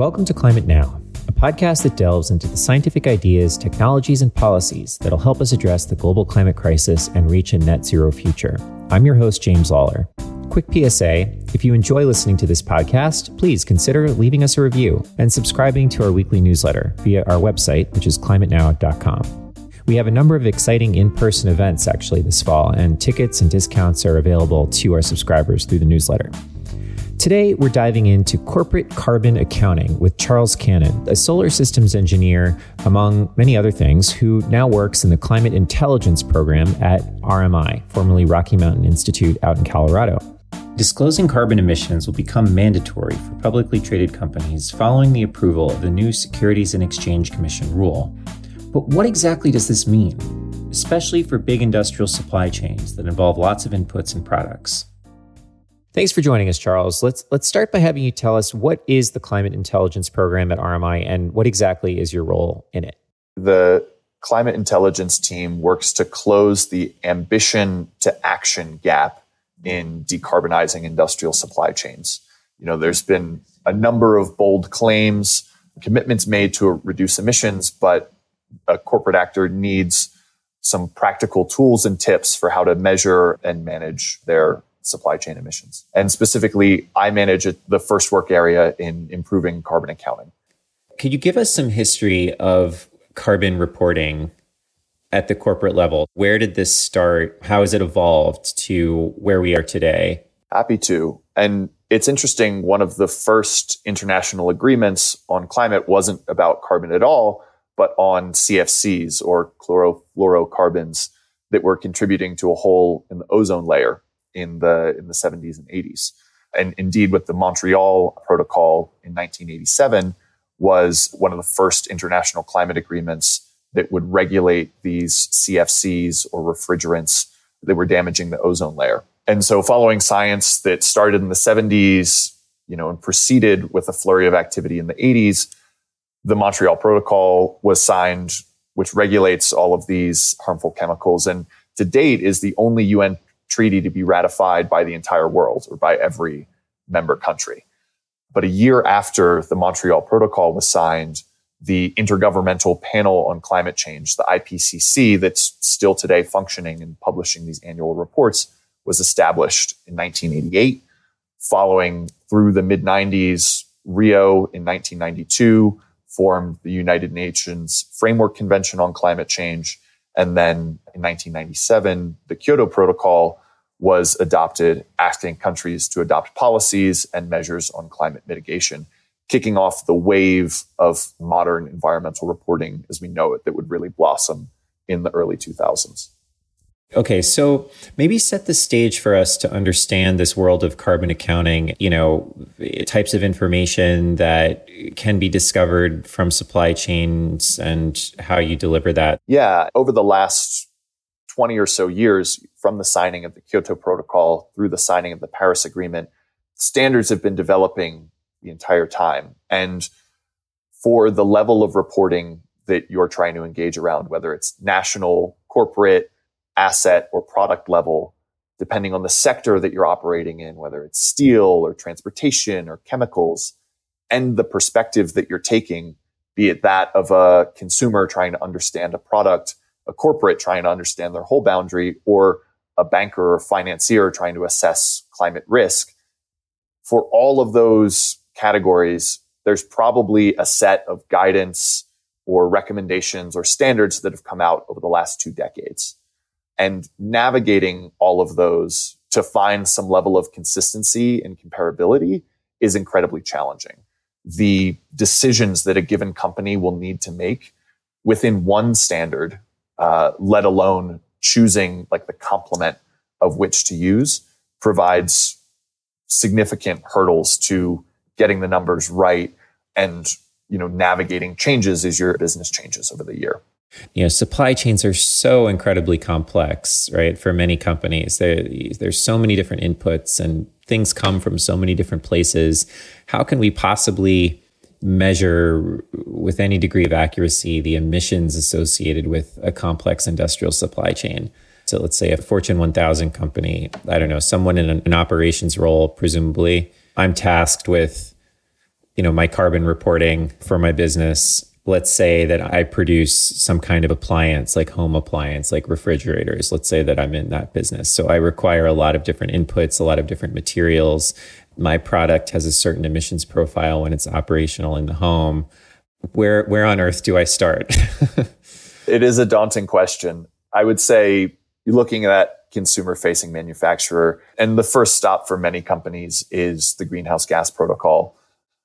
Welcome to Climate Now, a podcast that delves into the scientific ideas, technologies, and policies that'll help us address the global climate crisis and reach a net zero future. I'm your host, James Lawler. Quick PSA if you enjoy listening to this podcast, please consider leaving us a review and subscribing to our weekly newsletter via our website, which is climatenow.com. We have a number of exciting in person events actually this fall, and tickets and discounts are available to our subscribers through the newsletter. Today, we're diving into corporate carbon accounting with Charles Cannon, a solar systems engineer, among many other things, who now works in the climate intelligence program at RMI, formerly Rocky Mountain Institute out in Colorado. Disclosing carbon emissions will become mandatory for publicly traded companies following the approval of the new Securities and Exchange Commission rule. But what exactly does this mean, especially for big industrial supply chains that involve lots of inputs and products? Thanks for joining us, Charles. Let's let's start by having you tell us what is the Climate Intelligence Program at RMI and what exactly is your role in it. The Climate Intelligence team works to close the ambition to action gap in decarbonizing industrial supply chains. You know, there's been a number of bold claims, commitments made to reduce emissions, but a corporate actor needs some practical tools and tips for how to measure and manage their supply chain emissions. And specifically, I manage the first work area in improving carbon accounting. Could you give us some history of carbon reporting at the corporate level? Where did this start? How has it evolved to where we are today? Happy to. And it's interesting, one of the first international agreements on climate wasn't about carbon at all, but on CFCs or chlorofluorocarbons that were contributing to a hole in the ozone layer in the in the 70s and 80s. And indeed, with the Montreal Protocol in 1987 was one of the first international climate agreements that would regulate these CFCs or refrigerants that were damaging the ozone layer. And so following science that started in the 70s, you know, and proceeded with a flurry of activity in the 80s, the Montreal Protocol was signed, which regulates all of these harmful chemicals. And to date is the only UN treaty to be ratified by the entire world or by every member country. But a year after the Montreal Protocol was signed, the Intergovernmental Panel on Climate Change, the IPCC, that's still today functioning and publishing these annual reports, was established in 1988. Following through the mid 90s, Rio in 1992 formed the United Nations Framework Convention on Climate Change. And then in 1997, the Kyoto Protocol was adopted, asking countries to adopt policies and measures on climate mitigation, kicking off the wave of modern environmental reporting as we know it that would really blossom in the early 2000s. Okay, so maybe set the stage for us to understand this world of carbon accounting, you know, types of information that can be discovered from supply chains and how you deliver that. Yeah, over the last 20 or so years from the signing of the Kyoto Protocol through the signing of the Paris Agreement, standards have been developing the entire time. And for the level of reporting that you're trying to engage around, whether it's national, corporate, asset, or product level, depending on the sector that you're operating in, whether it's steel or transportation or chemicals, and the perspective that you're taking, be it that of a consumer trying to understand a product, a corporate trying to understand their whole boundary, or a banker or financier trying to assess climate risk. For all of those categories, there's probably a set of guidance or recommendations or standards that have come out over the last two decades and navigating all of those to find some level of consistency and comparability is incredibly challenging. The decisions that a given company will need to make within one standard, uh, let alone choosing like the complement of which to use, provides significant hurdles to getting the numbers right and you know navigating changes as your business changes over the year you know supply chains are so incredibly complex right for many companies. There, there's so many different inputs and things come from so many different places. How can we possibly measure with any degree of accuracy the emissions associated with a complex industrial supply chain? So let's say a fortune 1000 company i don't know someone in an, operations role presumably. I'm tasked with you know, my carbon reporting for my business, let's say that I produce some kind of appliance, like home appliance, like refrigerators. Let's say that I'm in that business. So I require a lot of different inputs, a lot of different materials. My product has a certain emissions profile when it's operational in the home. Where where on earth do I start? it is a daunting question. I would say you're looking at consumer facing manufacturer. And the first stop for many companies is the greenhouse gas protocol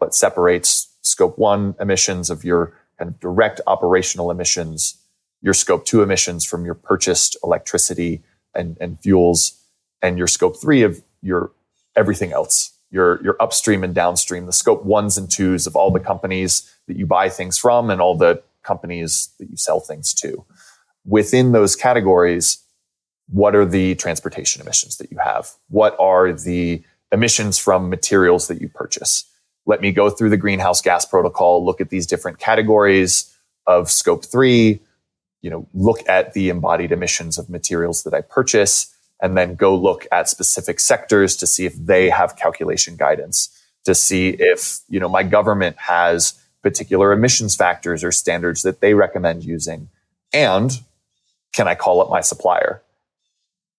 that separates scope one emissions of your kind of direct operational emissions, your scope two emissions from your purchased electricity and, and fuels, and your scope three of your everything else, your, your upstream and downstream, the scope ones and twos of all the companies that you buy things from and all the companies that you sell things to. Within those categories, what are the transportation emissions that you have? What are the emissions from materials that you purchase? Let me go through the greenhouse gas protocol, look at these different categories of scope three, you know, look at the embodied emissions of materials that I purchase, and then go look at specific sectors to see if they have calculation guidance, to see if, you know, my government has particular emissions factors or standards that they recommend using. And can I call up my supplier?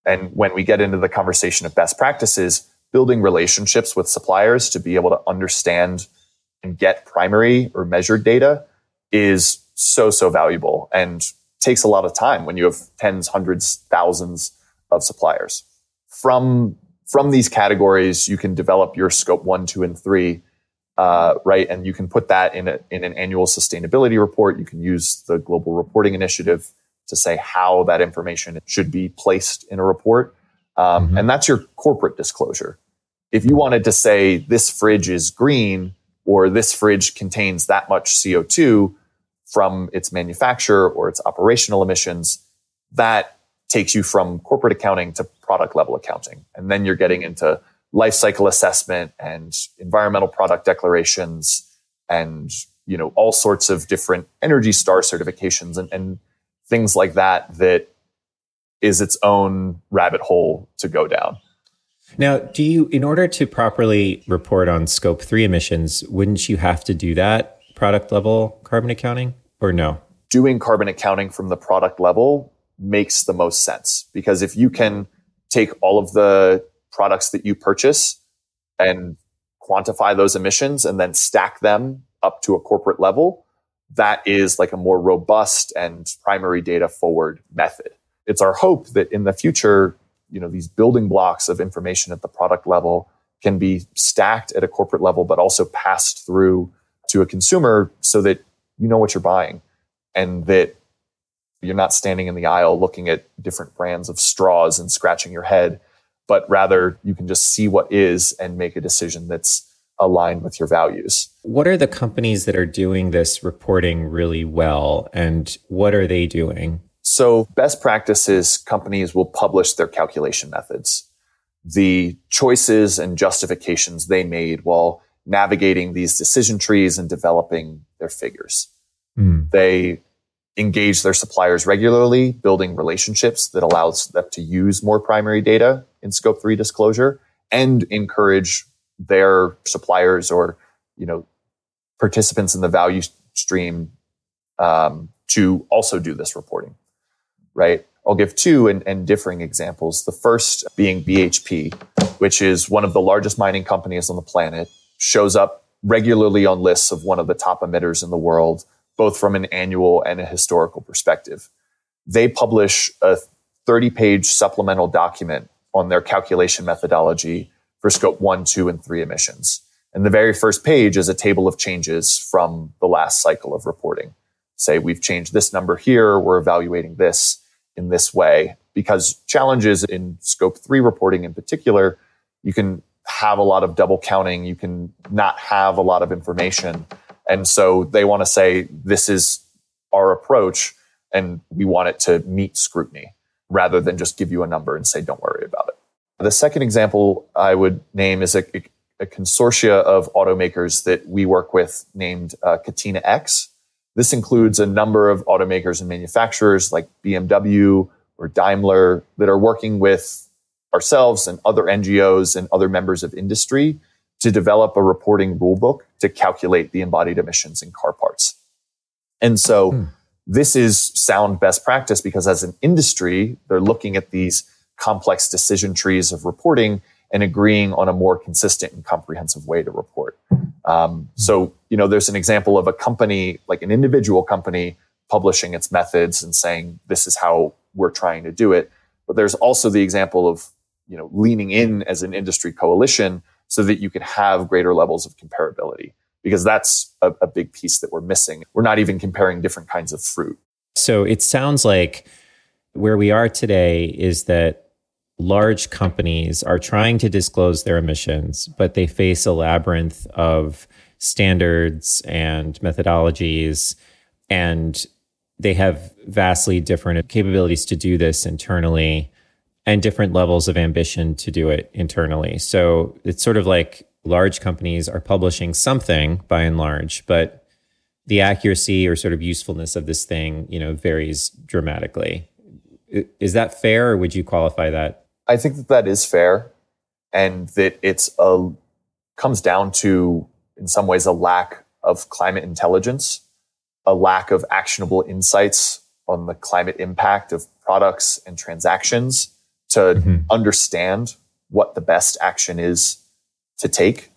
And when we get into the conversation of best practices, building relationships with suppliers to be able to understand and get primary or measured data is so, so valuable and takes a lot of time when you have tens, hundreds, thousands of suppliers. From, from these categories, you can develop your scope one, two, and three, uh, right? And you can put that in, a, in an annual sustainability report. You can use the global reporting initiative to say how that information should be placed in a report. Um, mm-hmm. And that's your corporate disclosure. If you wanted to say this fridge is green or this fridge contains that much CO2 from its manufacturer or its operational emissions, that takes you from corporate accounting to product level accounting. And then you're getting into life cycle assessment and environmental product declarations and you know all sorts of different energy star certifications and, and things like that that is its own rabbit hole to go down. Now, do you, in order to properly report on scope three emissions, wouldn't you have to do that product level carbon accounting or no? Doing carbon accounting from the product level makes the most sense because if you can take all of the products that you purchase and quantify those emissions and then stack them up to a corporate level, that is like a more robust and primary data forward method. It's our hope that in the future, you know, these building blocks of information at the product level can be stacked at a corporate level, but also passed through to a consumer so that you know what you're buying and that you're not standing in the aisle looking at different brands of straws and scratching your head, but rather you can just see what is and make a decision that's aligned with your values. What are the companies that are doing this reporting really well and what are they doing? So, best practices companies will publish their calculation methods, the choices and justifications they made while navigating these decision trees and developing their figures. Mm. They engage their suppliers regularly, building relationships that allows them to use more primary data in scope 3 disclosure and encourage their suppliers or you know participants in the value stream um, to also do this reporting right i'll give two and, and differing examples the first being bhp which is one of the largest mining companies on the planet shows up regularly on lists of one of the top emitters in the world both from an annual and a historical perspective they publish a 30 page supplemental document on their calculation methodology for scope one, two, and three emissions. And the very first page is a table of changes from the last cycle of reporting. Say we've changed this number here, we're evaluating this in this way. Because challenges in scope three reporting in particular, you can have a lot of double counting, you can not have a lot of information. And so they want to say, this is our approach, and we want it to meet scrutiny rather than just give you a number and say, don't worry about it. The second example I would name is a, a consortia of automakers that we work with named uh, Catena X. This includes a number of automakers and manufacturers like BMW or Daimler that are working with ourselves and other NGOs and other members of industry to develop a reporting rulebook to calculate the embodied emissions in car parts. And so hmm. this is sound best practice because as an industry, they're looking at these complex decision trees of reporting and agreeing on a more consistent and comprehensive way to report. Um, so, you know, there's an example of a company, like an individual company, publishing its methods and saying, this is how we're trying to do it. But there's also the example of, you know, leaning in as an industry coalition so that you can have greater levels of comparability because that's a, a big piece that we're missing. We're not even comparing different kinds of fruit. So it sounds like where we are today is that large companies are trying to disclose their emissions, but they face a labyrinth of standards and methodologies, and they have vastly different capabilities to do this internally and different levels of ambition to do it internally. So it's sort of like large companies are publishing something by and large, but the accuracy or sort of usefulness of this thing, you know, varies dramatically. Is that fair or would you qualify that I think that that is fair, and that it's a comes down to in some ways a lack of climate intelligence, a lack of actionable insights on the climate impact of products and transactions to mm-hmm. understand what the best action is to take.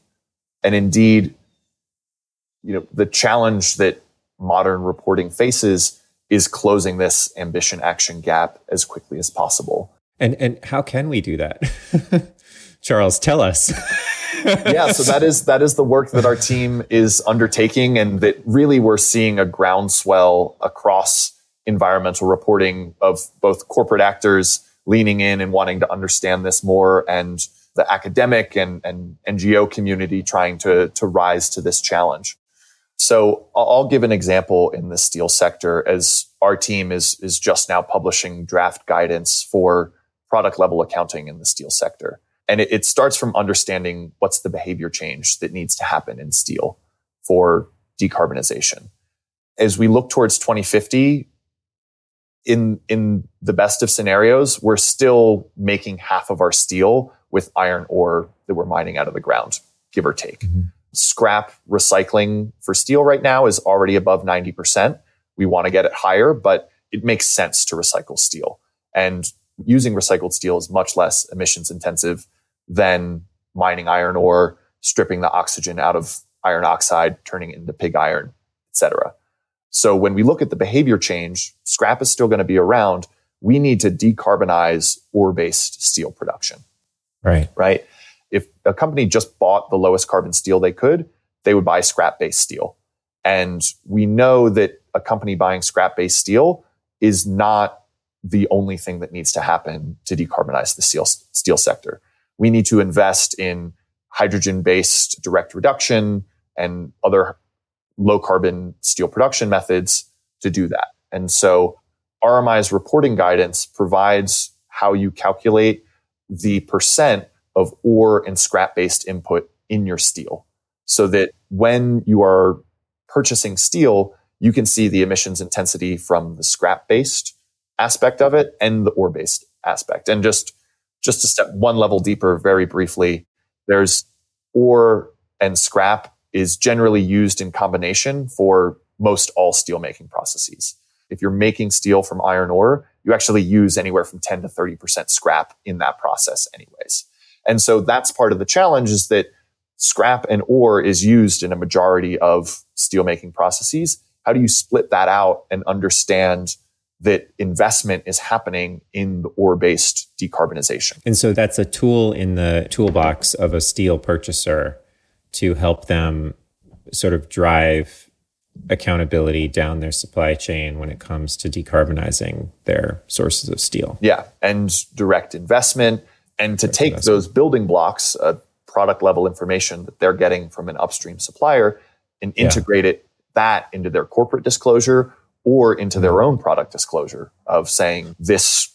And indeed, you know, the challenge that modern reporting faces is closing this ambition action gap as quickly as possible. And and how can we do that? Charles, tell us. yeah, so that is that is the work that our team is undertaking and that really we're seeing a groundswell across environmental reporting of both corporate actors leaning in and wanting to understand this more and the academic and, and NGO community trying to, to rise to this challenge. So I'll give an example in the steel sector as our team is, is just now publishing draft guidance for product level accounting in the steel sector. And it, it starts from understanding what's the behavior change that needs to happen in steel for decarbonization. As we look towards 2050, in, in the best of scenarios, we're still making half of our steel with iron ore that we're mining out of the ground, give or take. Mm-hmm. Scrap recycling for steel right now is already above 90%. We want to get it higher, but it makes sense to recycle steel. And using recycled steel is much less emissions intensive than mining iron ore, stripping the oxygen out of iron oxide, turning it into pig iron, etc. So when we look at the behavior change, scrap is still going to be around. We need to decarbonize ore-based steel production. Right. Right. If a company just bought the lowest carbon steel they could, they would buy scrap-based steel. And we know that a company buying scrap-based steel is not the only thing that needs to happen to decarbonize the steel, steel sector. We need to invest in hydrogen based direct reduction and other low carbon steel production methods to do that. And so RMI's reporting guidance provides how you calculate the percent of ore and scrap based input in your steel so that when you are purchasing steel, you can see the emissions intensity from the scrap based aspect of it and the ore based aspect. And just, just to step one level deeper very briefly, there's ore and scrap is generally used in combination for most all steel making processes. If you're making steel from iron ore, you actually use anywhere from 10 to 30% scrap in that process anyways. And so that's part of the challenge is that scrap and ore is used in a majority of steel making processes. How do you split that out and understand that investment is happening in the ore based decarbonization. And so that's a tool in the toolbox of a steel purchaser to help them sort of drive accountability down their supply chain when it comes to decarbonizing their sources of steel. Yeah, and direct investment and to direct take investment. those building blocks, uh, product level information that they're getting from an upstream supplier and integrate yeah. it that into their corporate disclosure or into their own product disclosure of saying this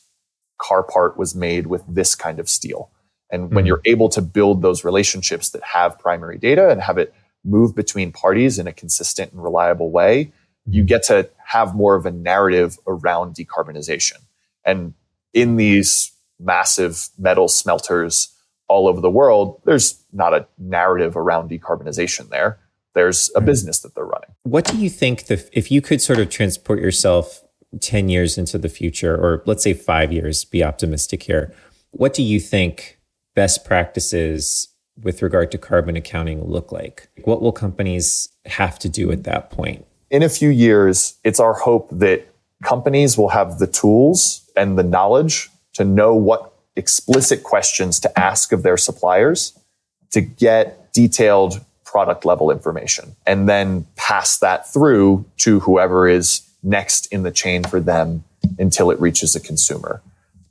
car part was made with this kind of steel. And when mm-hmm. you're able to build those relationships that have primary data and have it move between parties in a consistent and reliable way, you mm-hmm. get to have more of a narrative around decarbonization. And in these massive metal smelters all over the world, there's not a narrative around decarbonization there. There's a business that they're running. What do you think the if you could sort of transport yourself 10 years into the future or let's say 5 years, be optimistic here. What do you think best practices with regard to carbon accounting look like? What will companies have to do at that point? In a few years, it's our hope that companies will have the tools and the knowledge to know what explicit questions to ask of their suppliers to get detailed product level information and then pass that through to whoever is next in the chain for them until it reaches a consumer.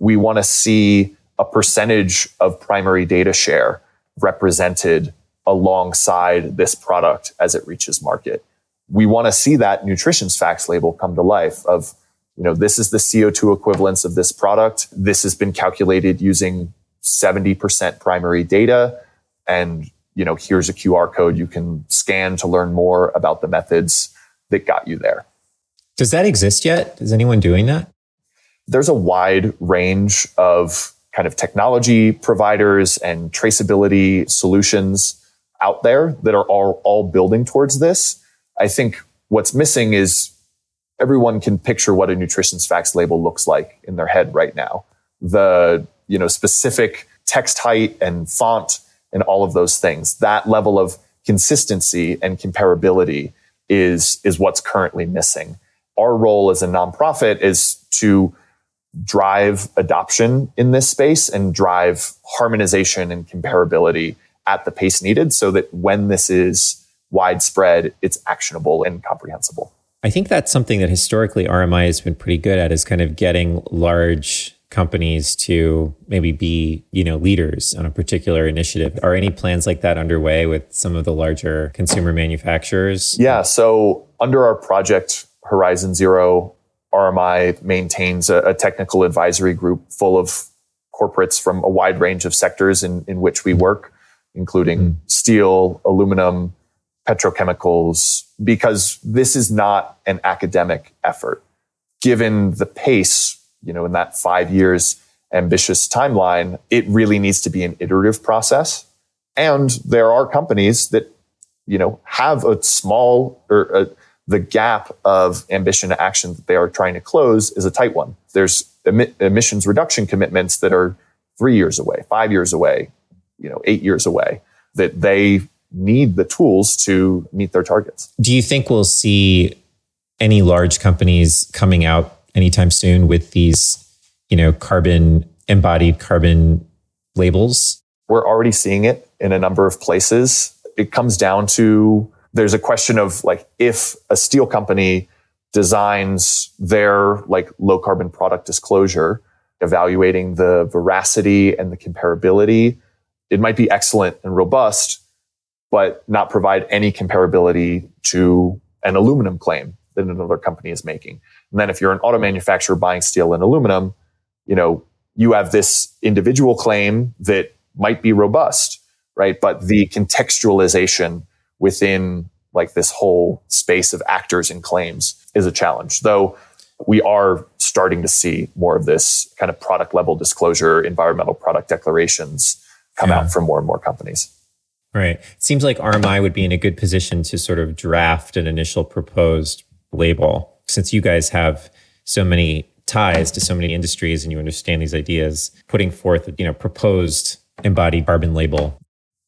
We want to see a percentage of primary data share represented alongside this product as it reaches market. We want to see that nutrition's facts label come to life of, you know, this is the CO2 equivalence of this product. This has been calculated using 70% primary data. And, you know, here's a QR code you can scan to learn more about the methods that got you there. Does that exist yet? Is anyone doing that? There's a wide range of kind of technology providers and traceability solutions out there that are all, all building towards this. I think what's missing is everyone can picture what a nutrition's facts label looks like in their head right now. The, you know, specific text height and font and all of those things. That level of consistency and comparability is, is what's currently missing. Our role as a nonprofit is to drive adoption in this space and drive harmonization and comparability at the pace needed so that when this is widespread, it's actionable and comprehensible. I think that's something that historically RMI has been pretty good at is kind of getting large companies to maybe be, you know, leaders on a particular initiative. Are any plans like that underway with some of the larger consumer manufacturers? Yeah, so under our project Horizon Zero RMI maintains a, a, technical advisory group full of corporates from a wide range of sectors in, in which we work, including mm. steel, aluminum, petrochemicals, because this is not an academic effort. Given the pace, you know, in that five years ambitious timeline, it really needs to be an iterative process. And there are companies that, you know, have a small or a, the gap of ambition to action that they are trying to close is a tight one. There's emissions reduction commitments that are three years away, five years away, you know, eight years away that they need the tools to meet their targets. Do you think we'll see any large companies coming out anytime soon with these, you know, carbon embodied carbon labels? We're already seeing it in a number of places. It comes down to there's a question of like if a steel company designs their like low carbon product disclosure, evaluating the veracity and the comparability, it might be excellent and robust, but not provide any comparability to an aluminum claim that another company is making. And then if you're an auto manufacturer buying steel and aluminum, you know, you have this individual claim that might be robust, right? But the contextualization within like this whole space of actors and claims is a challenge. Though we are starting to see more of this kind of product level disclosure, environmental product declarations come yeah. out from more and more companies. Right. It seems like RMI would be in a good position to sort of draft an initial proposed label since you guys have so many ties to so many industries and you understand these ideas putting forth you know proposed embodied carbon label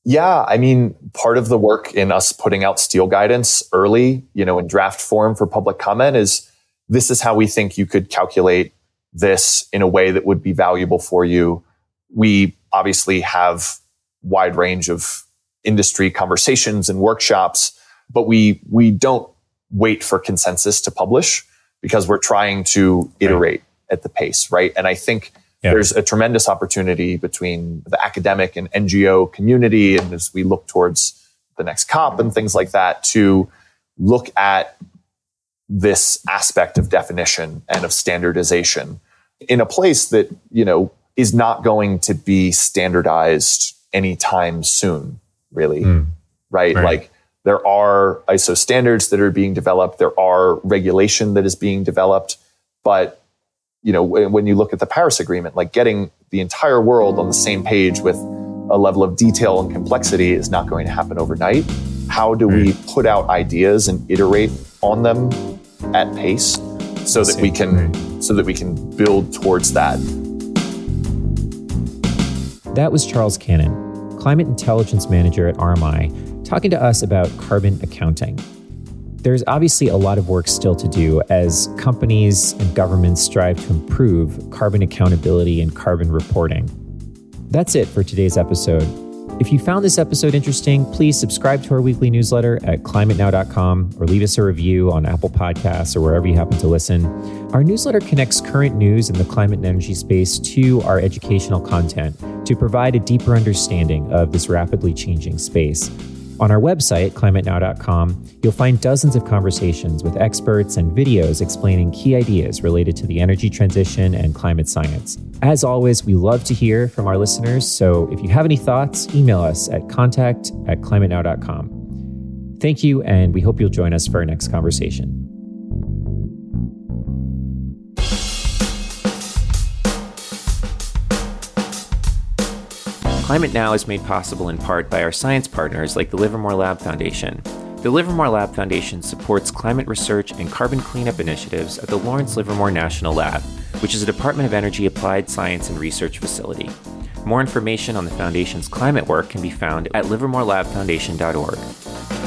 yeah, I mean, part of the work in us putting out steel guidance early, you know, in draft form for public comment is this is how we think you could calculate this in a way that would be valuable for you. We obviously have wide range of industry conversations and workshops, but we we don't wait for consensus to publish because we're trying to iterate right. at the pace, right? And I think yeah. There's a tremendous opportunity between the academic and NGO community. And as we look towards the next COP and things like that to look at this aspect of definition and of standardization in a place that, you know, is not going to be standardized anytime soon, really. Mm. Right? right? Like there are ISO standards that are being developed. There are regulation that is being developed, but you know, when you look at the Paris Agreement, like getting the entire world on the same page with a level of detail and complexity is not going to happen overnight. How do we hmm. put out ideas and iterate on them at pace so that we can so that we can build towards that? That was Charles Cannon, Climate Intelligence Manager at RMI, talking to us about carbon accounting. There's obviously a lot of work still to do as companies and governments strive to improve carbon accountability and carbon reporting. That's it for today's episode. If you found this episode interesting, please subscribe to our weekly newsletter at climatenow.com or leave us a review on Apple Podcasts or wherever you happen to listen. Our newsletter connects current news in the climate and energy space to our educational content to provide a deeper understanding of this rapidly changing space. On our website, climatenow.com, you'll find dozens of conversations with experts and videos explaining key ideas related to the energy transition and climate science. As always, we love to hear from our listeners, so if you have any thoughts, email us at contact at climatenow.com. Thank you, and we hope you'll join us for our next conversation. Climate Now is made possible in part by our science partners like the Livermore Lab Foundation. The Livermore Lab Foundation supports climate research and carbon cleanup initiatives at the Lawrence Livermore National Lab, which is a Department of Energy applied science and research facility. More information on the Foundation's climate work can be found at livermorelabfoundation.org.